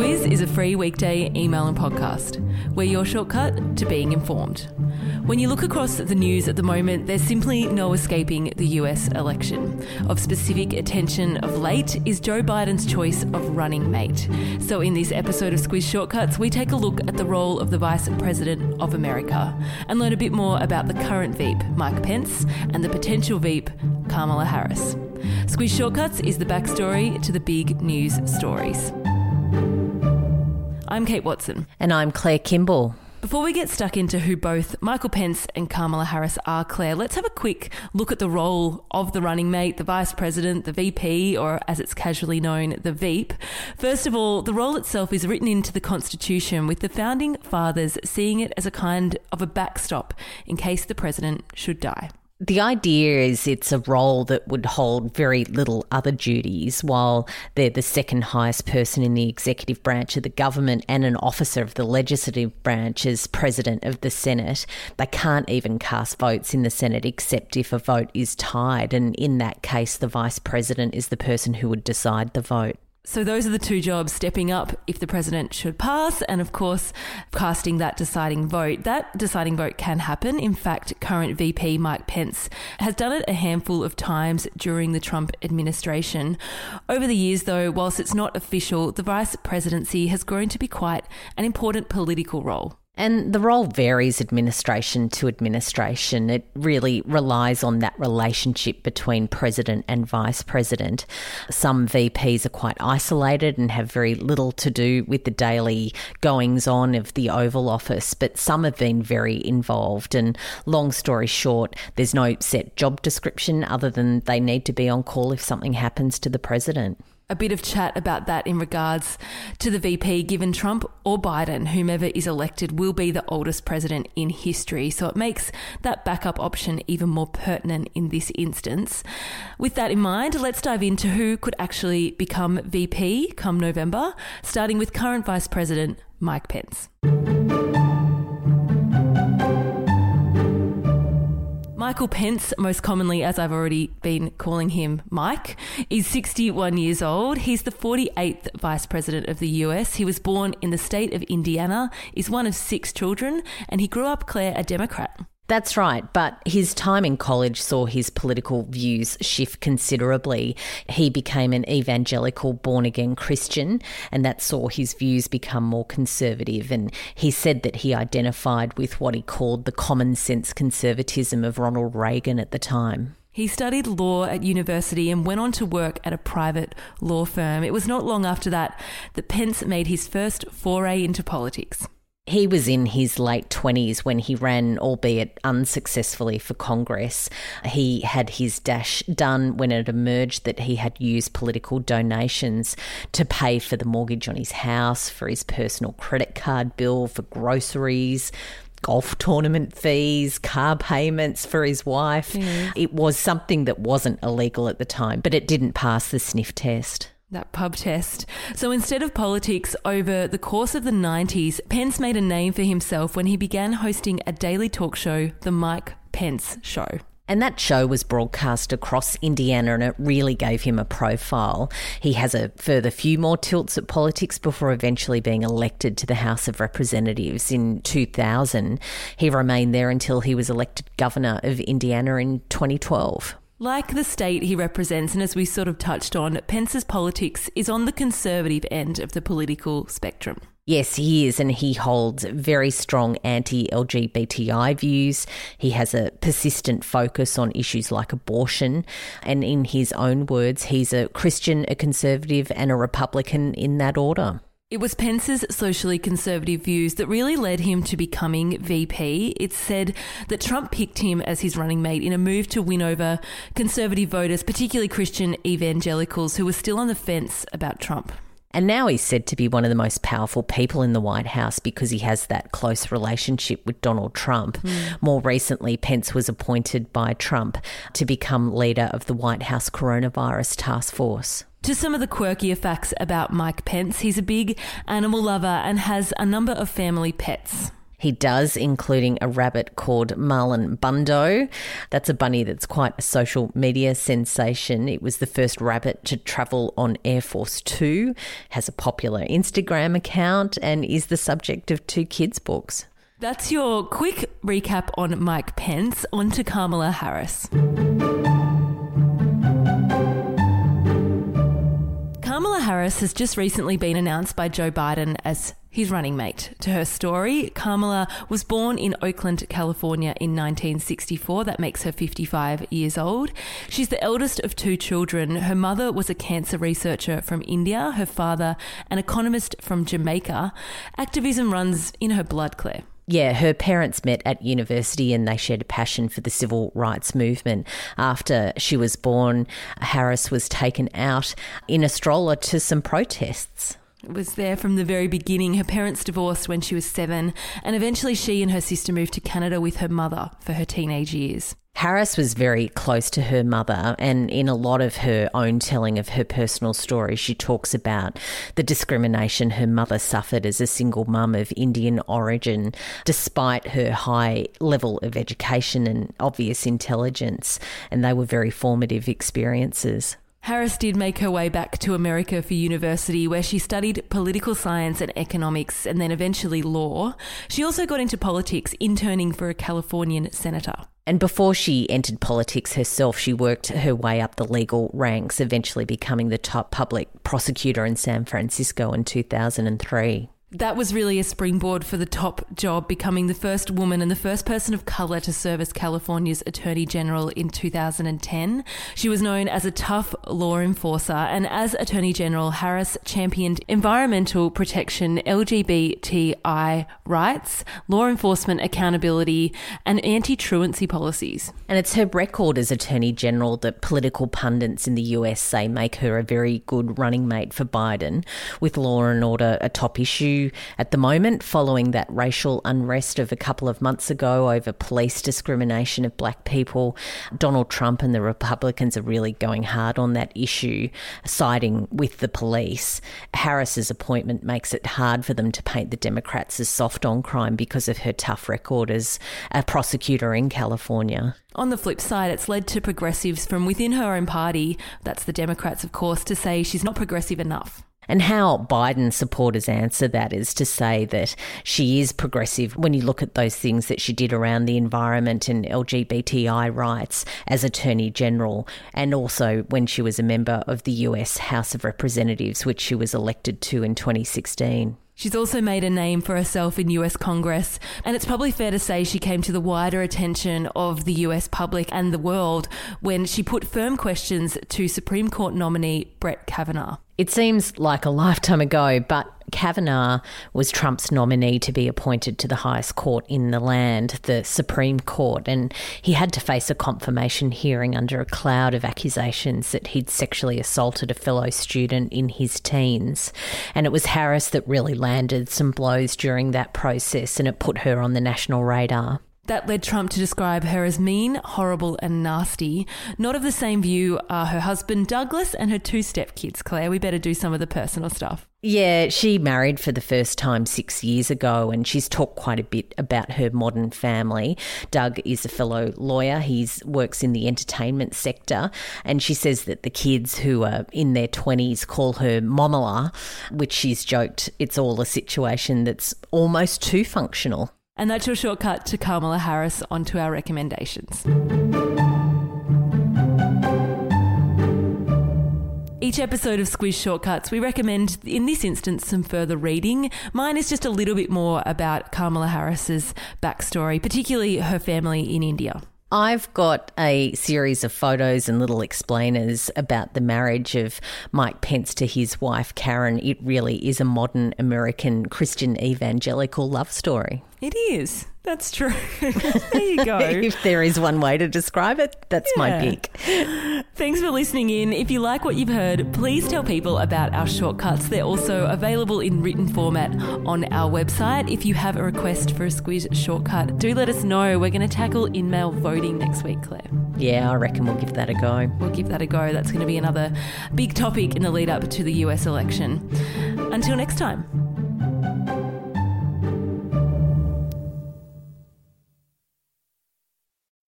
Squiz is a free weekday email and podcast. We're your shortcut to being informed. When you look across the news at the moment, there's simply no escaping the US election. Of specific attention of late is Joe Biden's choice of running mate. So, in this episode of Squiz Shortcuts, we take a look at the role of the Vice President of America and learn a bit more about the current Veep, Mike Pence, and the potential Veep, Kamala Harris. Squiz Shortcuts is the backstory to the big news stories. I'm Kate Wilson. And I'm Claire Kimball. Before we get stuck into who both Michael Pence and Kamala Harris are, Claire, let's have a quick look at the role of the running mate, the vice president, the VP, or as it's casually known, the Veep. First of all, the role itself is written into the Constitution, with the founding fathers seeing it as a kind of a backstop in case the president should die. The idea is it's a role that would hold very little other duties while they're the second highest person in the executive branch of the government and an officer of the legislative branch as president of the Senate. They can't even cast votes in the Senate except if a vote is tied. And in that case, the vice president is the person who would decide the vote. So those are the two jobs stepping up if the president should pass, and of course, casting that deciding vote. That deciding vote can happen. In fact, current VP Mike Pence has done it a handful of times during the Trump administration. Over the years, though, whilst it's not official, the vice presidency has grown to be quite an important political role. And the role varies administration to administration. It really relies on that relationship between president and vice president. Some VPs are quite isolated and have very little to do with the daily goings on of the Oval Office, but some have been very involved. And long story short, there's no set job description other than they need to be on call if something happens to the president a bit of chat about that in regards to the VP, given Trump or Biden, whomever is elected, will be the oldest president in history. So it makes that backup option even more pertinent in this instance. With that in mind, let's dive into who could actually become VP come November, starting with current Vice President Mike Pence. Michael Pence, most commonly as I've already been calling him Mike, is 61 years old. He's the 48th Vice President of the US. He was born in the state of Indiana, is one of six children, and he grew up, Claire, a Democrat. That's right, but his time in college saw his political views shift considerably. He became an evangelical born again Christian, and that saw his views become more conservative. And he said that he identified with what he called the common sense conservatism of Ronald Reagan at the time. He studied law at university and went on to work at a private law firm. It was not long after that that Pence made his first foray into politics. He was in his late 20s when he ran, albeit unsuccessfully, for Congress. He had his dash done when it emerged that he had used political donations to pay for the mortgage on his house, for his personal credit card bill, for groceries, golf tournament fees, car payments for his wife. Yeah. It was something that wasn't illegal at the time, but it didn't pass the sniff test that pub test. So instead of politics, over the course of the 90s, Pence made a name for himself when he began hosting a daily talk show, The Mike Pence Show. And that show was broadcast across Indiana and it really gave him a profile. He has a further few more tilts at politics before eventually being elected to the House of Representatives in 2000. He remained there until he was elected governor of Indiana in 2012. Like the state he represents, and as we sort of touched on, Pence's politics is on the conservative end of the political spectrum. Yes, he is, and he holds very strong anti LGBTI views. He has a persistent focus on issues like abortion. And in his own words, he's a Christian, a conservative, and a Republican in that order. It was Pence's socially conservative views that really led him to becoming VP. It's said that Trump picked him as his running mate in a move to win over conservative voters, particularly Christian evangelicals who were still on the fence about Trump. And now he's said to be one of the most powerful people in the White House because he has that close relationship with Donald Trump. Mm. More recently, Pence was appointed by Trump to become leader of the White House Coronavirus Task Force. To some of the quirkier facts about Mike Pence, he's a big animal lover and has a number of family pets. He does, including a rabbit called Marlon Bundo. That's a bunny that's quite a social media sensation. It was the first rabbit to travel on Air Force Two, has a popular Instagram account, and is the subject of two kids' books. That's your quick recap on Mike Pence. On to Kamala Harris. Harris has just recently been announced by Joe Biden as his running mate. To her story, Kamala was born in Oakland, California in 1964. That makes her 55 years old. She's the eldest of two children. Her mother was a cancer researcher from India, her father, an economist from Jamaica. Activism runs in her blood, Claire. Yeah, her parents met at university and they shared a passion for the civil rights movement. After she was born, Harris was taken out in a stroller to some protests was there from the very beginning. Her parents divorced when she was seven, and eventually she and her sister moved to Canada with her mother for her teenage years. Harris was very close to her mother, and in a lot of her own telling of her personal story, she talks about the discrimination her mother suffered as a single mum of Indian origin, despite her high level of education and obvious intelligence, and they were very formative experiences. Harris did make her way back to America for university, where she studied political science and economics and then eventually law. She also got into politics, interning for a Californian senator. And before she entered politics herself, she worked her way up the legal ranks, eventually becoming the top public prosecutor in San Francisco in 2003 that was really a springboard for the top job, becoming the first woman and the first person of colour to serve as California's Attorney General in 2010. She was known as a tough law enforcer, and as Attorney General, Harris championed environmental protection, LGBTI rights, law enforcement accountability, and anti truancy policies. And it's her record as Attorney General that political pundits in the US say make her a very good running mate for Biden, with law and order a top issue at the moment following that racial unrest of a couple of months ago over police discrimination of black people. Donald Trump and the Republicans are really going hard on that issue, siding with the police. Harris's appointment makes it hard for them to paint the Democrats as soft on crime because of her tough record as a prosecutor in California. On the flip side, it's led to progressives from within her own party, that's the Democrats, of course, to say she's not progressive enough. And how Biden supporters answer that is to say that she is progressive when you look at those things that she did around the environment and LGBTI rights as Attorney General, and also when she was a member of the US House of Representatives, which she was elected to in 2016. She's also made a name for herself in US Congress, and it's probably fair to say she came to the wider attention of the US public and the world when she put firm questions to Supreme Court nominee Brett Kavanaugh. It seems like a lifetime ago, but Kavanaugh was Trump's nominee to be appointed to the highest court in the land, the Supreme Court, and he had to face a confirmation hearing under a cloud of accusations that he'd sexually assaulted a fellow student in his teens. And it was Harris that really landed some blows during that process, and it put her on the national radar. That led Trump to describe her as mean, horrible, and nasty. Not of the same view are her husband Douglas and her two stepkids, Claire. We better do some of the personal stuff. Yeah, she married for the first time six years ago, and she's talked quite a bit about her modern family. Doug is a fellow lawyer. He works in the entertainment sector, and she says that the kids who are in their 20s call her Momala, which she's joked it's all a situation that's almost too functional. And that's your shortcut to Kamala Harris onto our recommendations. Each episode of Squiz Shortcuts, we recommend, in this instance, some further reading. Mine is just a little bit more about Kamala Harris's backstory, particularly her family in India. I've got a series of photos and little explainers about the marriage of Mike Pence to his wife, Karen. It really is a modern American Christian evangelical love story. It is. That's true. there you go. if there is one way to describe it, that's yeah. my pick. Thanks for listening in. If you like what you've heard, please tell people about our shortcuts. They're also available in written format on our website. If you have a request for a squiz shortcut, do let us know. We're going to tackle in mail voting next week, Claire. Yeah, I reckon we'll give that a go. We'll give that a go. That's going to be another big topic in the lead up to the US election. Until next time.